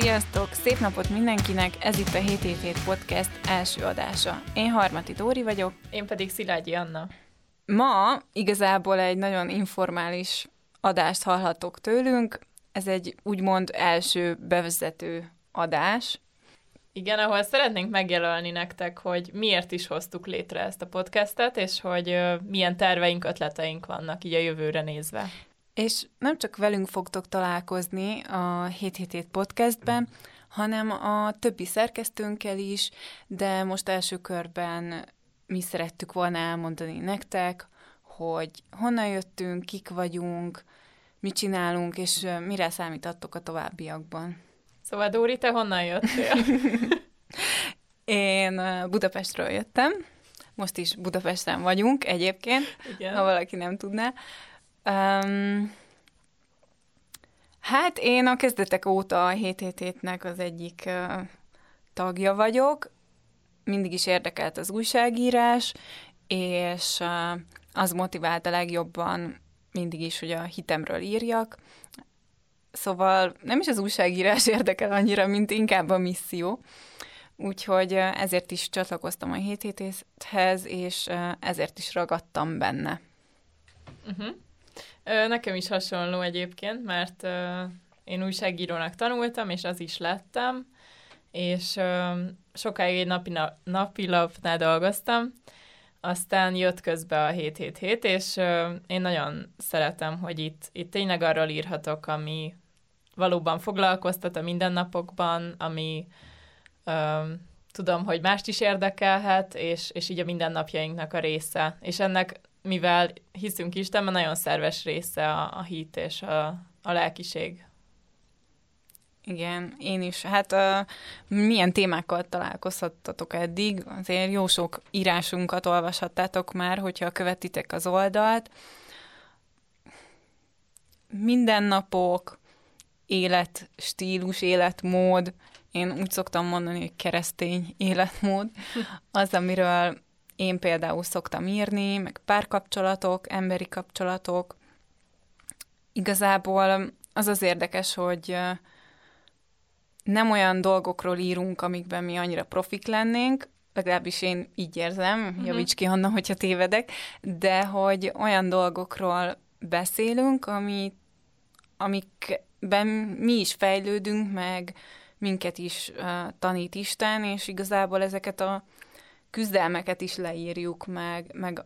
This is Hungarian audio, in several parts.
Sziasztok! Szép napot mindenkinek! Ez itt a 777 Podcast első adása. Én Harmati Dóri vagyok. Én pedig Szilágyi Anna. Ma igazából egy nagyon informális adást hallhatok tőlünk. Ez egy úgymond első bevezető adás. Igen, ahol szeretnénk megjelölni nektek, hogy miért is hoztuk létre ezt a podcastet, és hogy milyen terveink, ötleteink vannak így a jövőre nézve. És nem csak velünk fogtok találkozni a 777 podcastben, hanem a többi szerkesztőnkkel is, de most első körben mi szerettük volna elmondani nektek, hogy honnan jöttünk, kik vagyunk, mit csinálunk, és mire számítattok a továbbiakban. Szóval Dóri, te honnan jöttél? Én Budapestről jöttem, most is Budapesten vagyunk egyébként, Igen. ha valaki nem tudná. Um, hát én a kezdetek óta a 777-nek az egyik uh, tagja vagyok. Mindig is érdekelt az újságírás, és uh, az motivált a legjobban mindig is, hogy a hitemről írjak. Szóval nem is az újságírás érdekel annyira, mint inkább a misszió. Úgyhogy ezért is csatlakoztam a 7 és ezért is ragadtam benne. Uh-huh. Nekem is hasonló egyébként, mert én újságírónak tanultam, és az is lettem, és sokáig egy napi, napi lapnál dolgoztam, aztán jött közbe a 777, és én nagyon szeretem, hogy itt, itt tényleg arról írhatok, ami valóban foglalkoztat a mindennapokban, ami tudom, hogy mást is érdekelhet, és, és így a mindennapjainknak a része. És ennek mivel hiszünk Istenben, nagyon szerves része a, a hit és a, a lelkiség. Igen, én is. Hát uh, milyen témákkal találkozhattatok eddig? Azért jó sok írásunkat olvashattátok már, hogyha követitek az oldalt. Mindennapok, életstílus, életmód, én úgy szoktam mondani, hogy keresztény életmód, az, amiről én például szoktam írni, meg párkapcsolatok, emberi kapcsolatok. Igazából az az érdekes, hogy nem olyan dolgokról írunk, amikben mi annyira profik lennénk, legalábbis én így érzem, uh-huh. javíts ki Anna, hogyha tévedek, de hogy olyan dolgokról beszélünk, ami, amikben mi is fejlődünk, meg minket is uh, tanít Isten, és igazából ezeket a küzdelmeket is leírjuk, meg, meg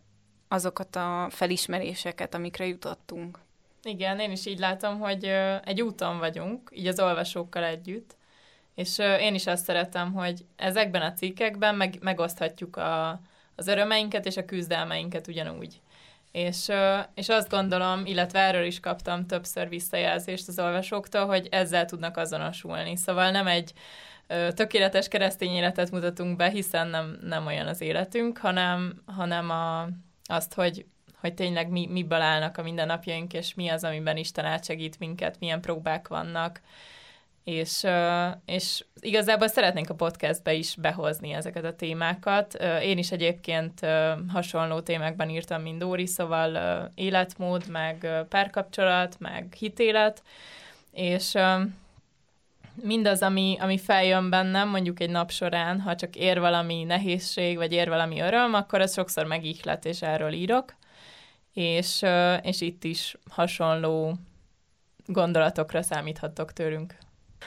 azokat a felismeréseket, amikre jutottunk. Igen, én is így látom, hogy egy úton vagyunk, így az olvasókkal együtt, és én is azt szeretem, hogy ezekben a cikkekben meg, megoszthatjuk a, az örömeinket és a küzdelmeinket ugyanúgy. És, és azt gondolom, illetve erről is kaptam többször visszajelzést az olvasóktól, hogy ezzel tudnak azonosulni. Szóval nem egy tökéletes keresztény életet mutatunk be, hiszen nem, nem olyan az életünk, hanem, hanem a, azt, hogy, hogy tényleg mi, miből állnak a mindennapjaink, és mi az, amiben Isten átsegít minket, milyen próbák vannak, és, és igazából szeretnénk a podcastbe is behozni ezeket a témákat. Én is egyébként hasonló témákban írtam, mint Dóri, szóval életmód, meg párkapcsolat, meg hitélet, és mindaz, ami, ami feljön bennem, mondjuk egy nap során, ha csak ér valami nehézség, vagy ér valami öröm, akkor ez sokszor megihlet, és erről írok. És, és itt is hasonló gondolatokra számíthattok tőlünk.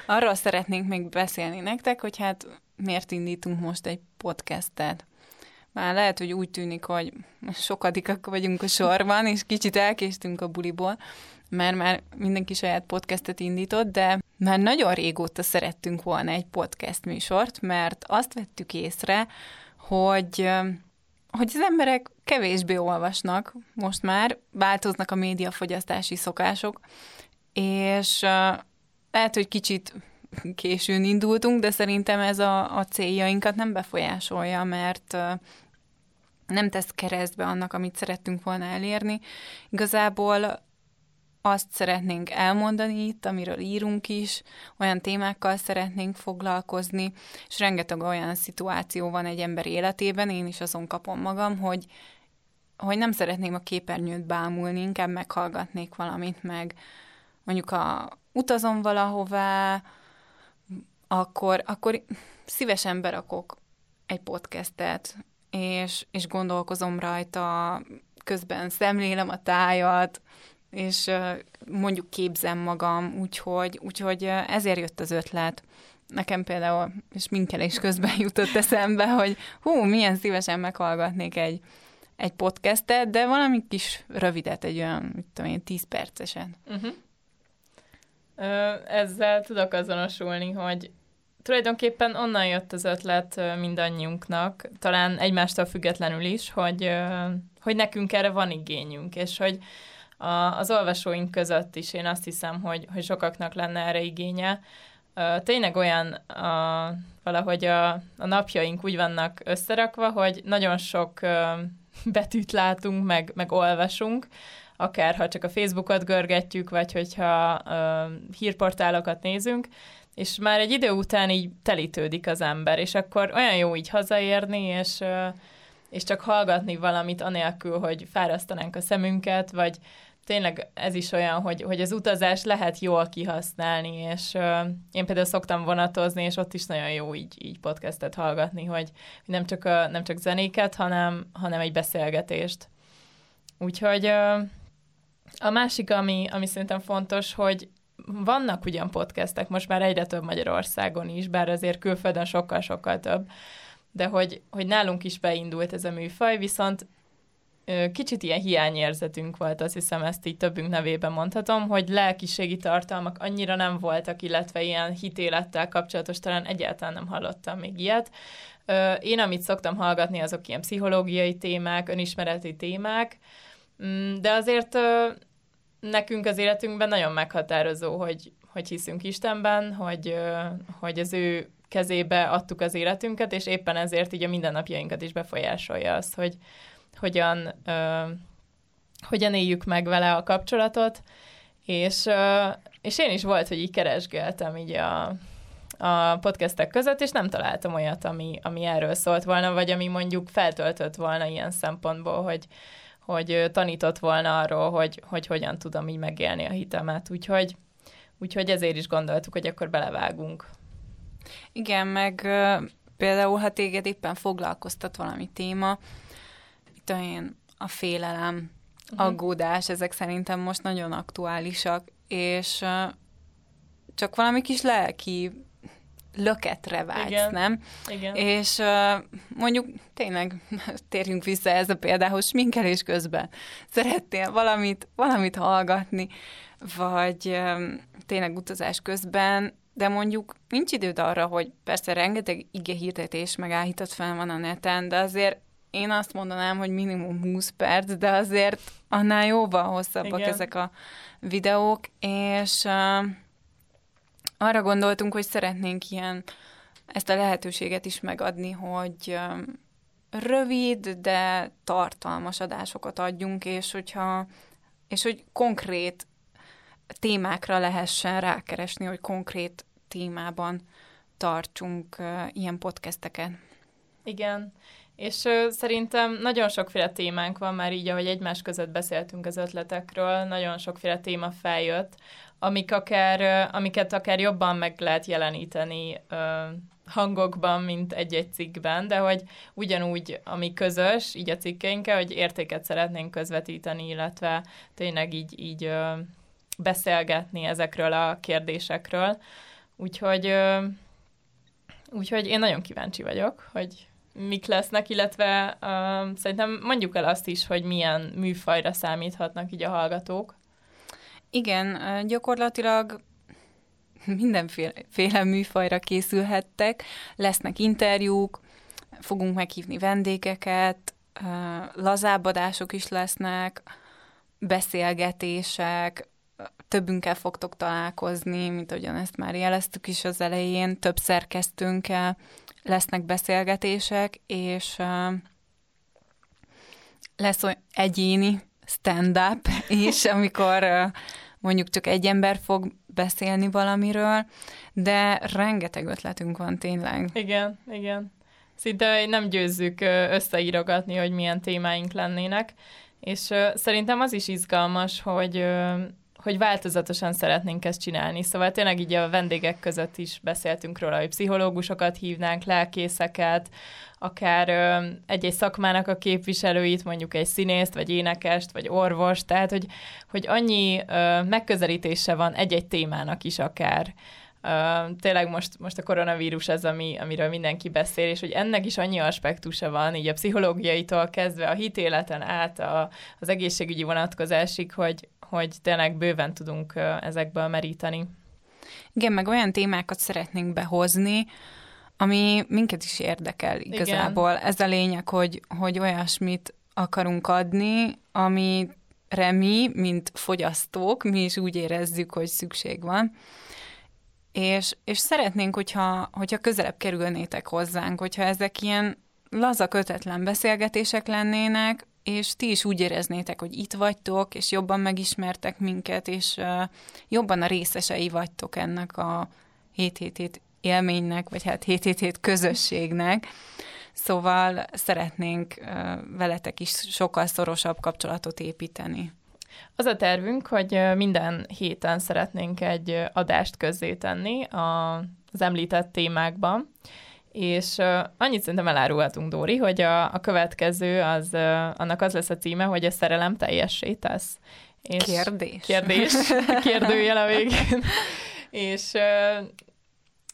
Arról szeretnénk még beszélni nektek, hogy hát miért indítunk most egy podcastet. Már lehet, hogy úgy tűnik, hogy sokadikak vagyunk a sorban, és kicsit elkéstünk a buliból, mert már mindenki saját podcastet indított, de már nagyon régóta szerettünk volna egy podcast műsort, mert azt vettük észre, hogy hogy az emberek kevésbé olvasnak most már, változnak a médiafogyasztási szokások, és lehet, hogy kicsit későn indultunk, de szerintem ez a, a céljainkat nem befolyásolja, mert nem tesz keresztbe annak, amit szerettünk volna elérni. Igazából azt szeretnénk elmondani itt, amiről írunk is, olyan témákkal szeretnénk foglalkozni, és rengeteg olyan szituáció van egy ember életében, én is azon kapom magam, hogy, hogy nem szeretném a képernyőt bámulni, inkább meghallgatnék valamit, meg. Mondjuk a utazom valahová, akkor, akkor szívesen berakok egy podcastet, és, és gondolkozom rajta, közben szemlélem a tájat, és mondjuk képzem magam, úgyhogy, úgyhogy ezért jött az ötlet. Nekem például és minkelés közben jutott eszembe, hogy hú, milyen szívesen meghallgatnék egy, egy podcastet, de valami kis rövidet, egy olyan, mit tudom én, tíz percesen. Uh-huh. Ezzel tudok azonosulni, hogy tulajdonképpen onnan jött az ötlet mindannyiunknak, talán egymástól függetlenül is, hogy, hogy nekünk erre van igényünk, és hogy a, az olvasóink között is. Én azt hiszem, hogy, hogy sokaknak lenne erre igénye. Tényleg olyan a, valahogy a, a napjaink úgy vannak összerakva, hogy nagyon sok betűt látunk, meg, meg olvasunk, akár ha csak a Facebookot görgetjük, vagy hogyha uh, hírportálokat nézünk, és már egy idő után így telítődik az ember, és akkor olyan jó így hazaérni, és, uh, és csak hallgatni valamit anélkül, hogy fárasztanánk a szemünket, vagy tényleg ez is olyan, hogy, hogy az utazás lehet jól kihasználni, és uh, én például szoktam vonatozni, és ott is nagyon jó így, így podcastet hallgatni, hogy nem csak, a, nem csak zenéket, hanem, hanem egy beszélgetést. Úgyhogy uh, a másik, ami, ami szerintem fontos, hogy vannak ugyan podcastek, most már egyre több Magyarországon is, bár azért külföldön sokkal-sokkal több, de hogy, hogy nálunk is beindult ez a műfaj, viszont kicsit ilyen hiányérzetünk volt, azt hiszem ezt így többünk nevében mondhatom, hogy lelkiségi tartalmak annyira nem voltak, illetve ilyen hitélettel kapcsolatos, talán egyáltalán nem hallottam még ilyet. Én, amit szoktam hallgatni, azok ilyen pszichológiai témák, önismereti témák, mm, de azért nekünk az életünkben nagyon meghatározó, hogy, hogy hiszünk Istenben, hogy, hogy az ő kezébe adtuk az életünket, és éppen ezért így a mindennapjainkat is befolyásolja azt, hogy hogyan, hogyan éljük meg vele a kapcsolatot, és, és én is volt, hogy így keresgéltem így a, a podcastek között, és nem találtam olyat, ami, ami erről szólt volna, vagy ami mondjuk feltöltött volna ilyen szempontból, hogy, hogy tanított volna arról, hogy, hogy hogyan tudom így megélni a hitemet. Úgyhogy, úgyhogy ezért is gondoltuk, hogy akkor belevágunk. Igen, meg például, ha téged éppen foglalkoztat valami téma, itt én a félelem, uh-huh. aggódás, ezek szerintem most nagyon aktuálisak, és csak valami kis lelki löketre vágysz, Igen. nem? Igen. És uh, mondjuk tényleg térjünk vissza ez a példához, sminkelés közben szeretnél valamit, valamit hallgatni, vagy um, tényleg utazás közben, de mondjuk nincs időd arra, hogy persze rengeteg ige hirdetés meg fel van a neten, de azért én azt mondanám, hogy minimum 20 perc, de azért annál jóval hosszabbak Igen. ezek a videók, és uh, arra gondoltunk, hogy szeretnénk ilyen ezt a lehetőséget is megadni, hogy rövid, de tartalmas adásokat adjunk, és hogyha és hogy konkrét témákra lehessen rákeresni, hogy konkrét témában tartsunk ilyen podcasteket. Igen, és ö, szerintem nagyon sokféle témánk van már így, ahogy egymás között beszéltünk az ötletekről, nagyon sokféle téma feljött, amik akár, amiket akár jobban meg lehet jeleníteni ö, hangokban, mint egy-egy cikkben, de hogy ugyanúgy, ami közös, így a cikkeinkkel, hogy értéket szeretnénk közvetíteni, illetve tényleg így, így ö, beszélgetni ezekről a kérdésekről. Úgyhogy, ö, úgyhogy én nagyon kíváncsi vagyok, hogy mik lesznek, illetve uh, szerintem mondjuk el azt is, hogy milyen műfajra számíthatnak így a hallgatók. Igen, gyakorlatilag mindenféle műfajra készülhettek, lesznek interjúk, fogunk meghívni vendégeket, lazábadások is lesznek, beszélgetések, többünkkel fogtok találkozni, mint ahogyan ezt már jeleztük is az elején, több szerkesztőnkkel lesznek beszélgetések, és lesz egyéni stand-up is, amikor mondjuk csak egy ember fog beszélni valamiről, de rengeteg ötletünk van tényleg. Igen, igen. Szinte nem győzzük összeírogatni, hogy milyen témáink lennének, és szerintem az is izgalmas, hogy hogy változatosan szeretnénk ezt csinálni. Szóval tényleg így a vendégek között is beszéltünk róla, hogy pszichológusokat hívnánk, lelkészeket, akár egy-egy szakmának a képviselőit, mondjuk egy színészt, vagy énekest, vagy orvos, tehát hogy, hogy annyi ö, megközelítése van egy-egy témának is akár. Tényleg most, most a koronavírus az, ami, amiről mindenki beszél, és hogy ennek is annyi aspektusa van, így a pszichológiaitól kezdve a hitéleten át a, az egészségügyi vonatkozásig, hogy, hogy tényleg bőven tudunk ezekből meríteni. Igen, meg olyan témákat szeretnénk behozni, ami minket is érdekel igazából. Igen. Ez a lényeg, hogy, hogy olyasmit akarunk adni, amire mi, mint fogyasztók, mi is úgy érezzük, hogy szükség van. És, és szeretnénk, hogyha, hogyha közelebb kerülnétek hozzánk, hogyha ezek ilyen laza, kötetlen beszélgetések lennének, és ti is úgy éreznétek, hogy itt vagytok, és jobban megismertek minket, és uh, jobban a részesei vagytok ennek a 7 élménynek, vagy hát 7 közösségnek. Szóval szeretnénk uh, veletek is sokkal szorosabb kapcsolatot építeni. Az a tervünk, hogy minden héten szeretnénk egy adást közzétenni az említett témákban, és annyit szerintem elárulhatunk, Dóri, hogy a, a következő, az, annak az lesz a címe, hogy a szerelem teljessé tesz. És kérdés. Kérdés. Kérdőjel a végén. és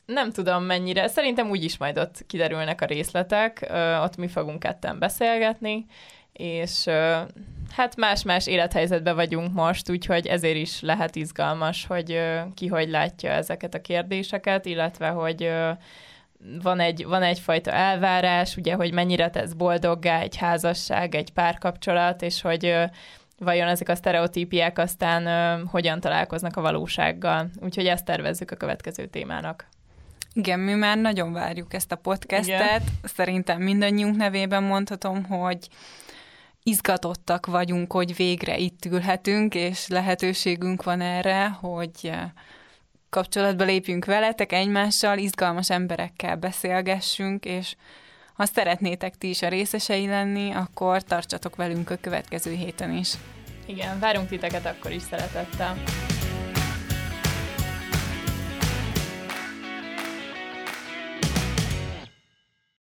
nem tudom mennyire, szerintem úgy is majd ott kiderülnek a részletek, ott mi fogunk ketten beszélgetni, és hát más-más élethelyzetben vagyunk most, úgyhogy ezért is lehet izgalmas, hogy ki hogy látja ezeket a kérdéseket, illetve hogy van, egy, van egyfajta elvárás, ugye, hogy mennyire tesz boldoggá egy házasság, egy párkapcsolat, és hogy vajon ezek a sztereotípiák aztán hogyan találkoznak a valósággal. Úgyhogy ezt tervezzük a következő témának. Igen, mi már nagyon várjuk ezt a podcastet. Igen. Szerintem mindannyiunk nevében mondhatom, hogy izgatottak vagyunk, hogy végre itt ülhetünk, és lehetőségünk van erre, hogy eh, kapcsolatba lépjünk veletek egymással, izgalmas emberekkel beszélgessünk, és ha szeretnétek ti is a részesei lenni, akkor tartsatok velünk a következő héten is. Igen, várunk titeket akkor is szeretettel.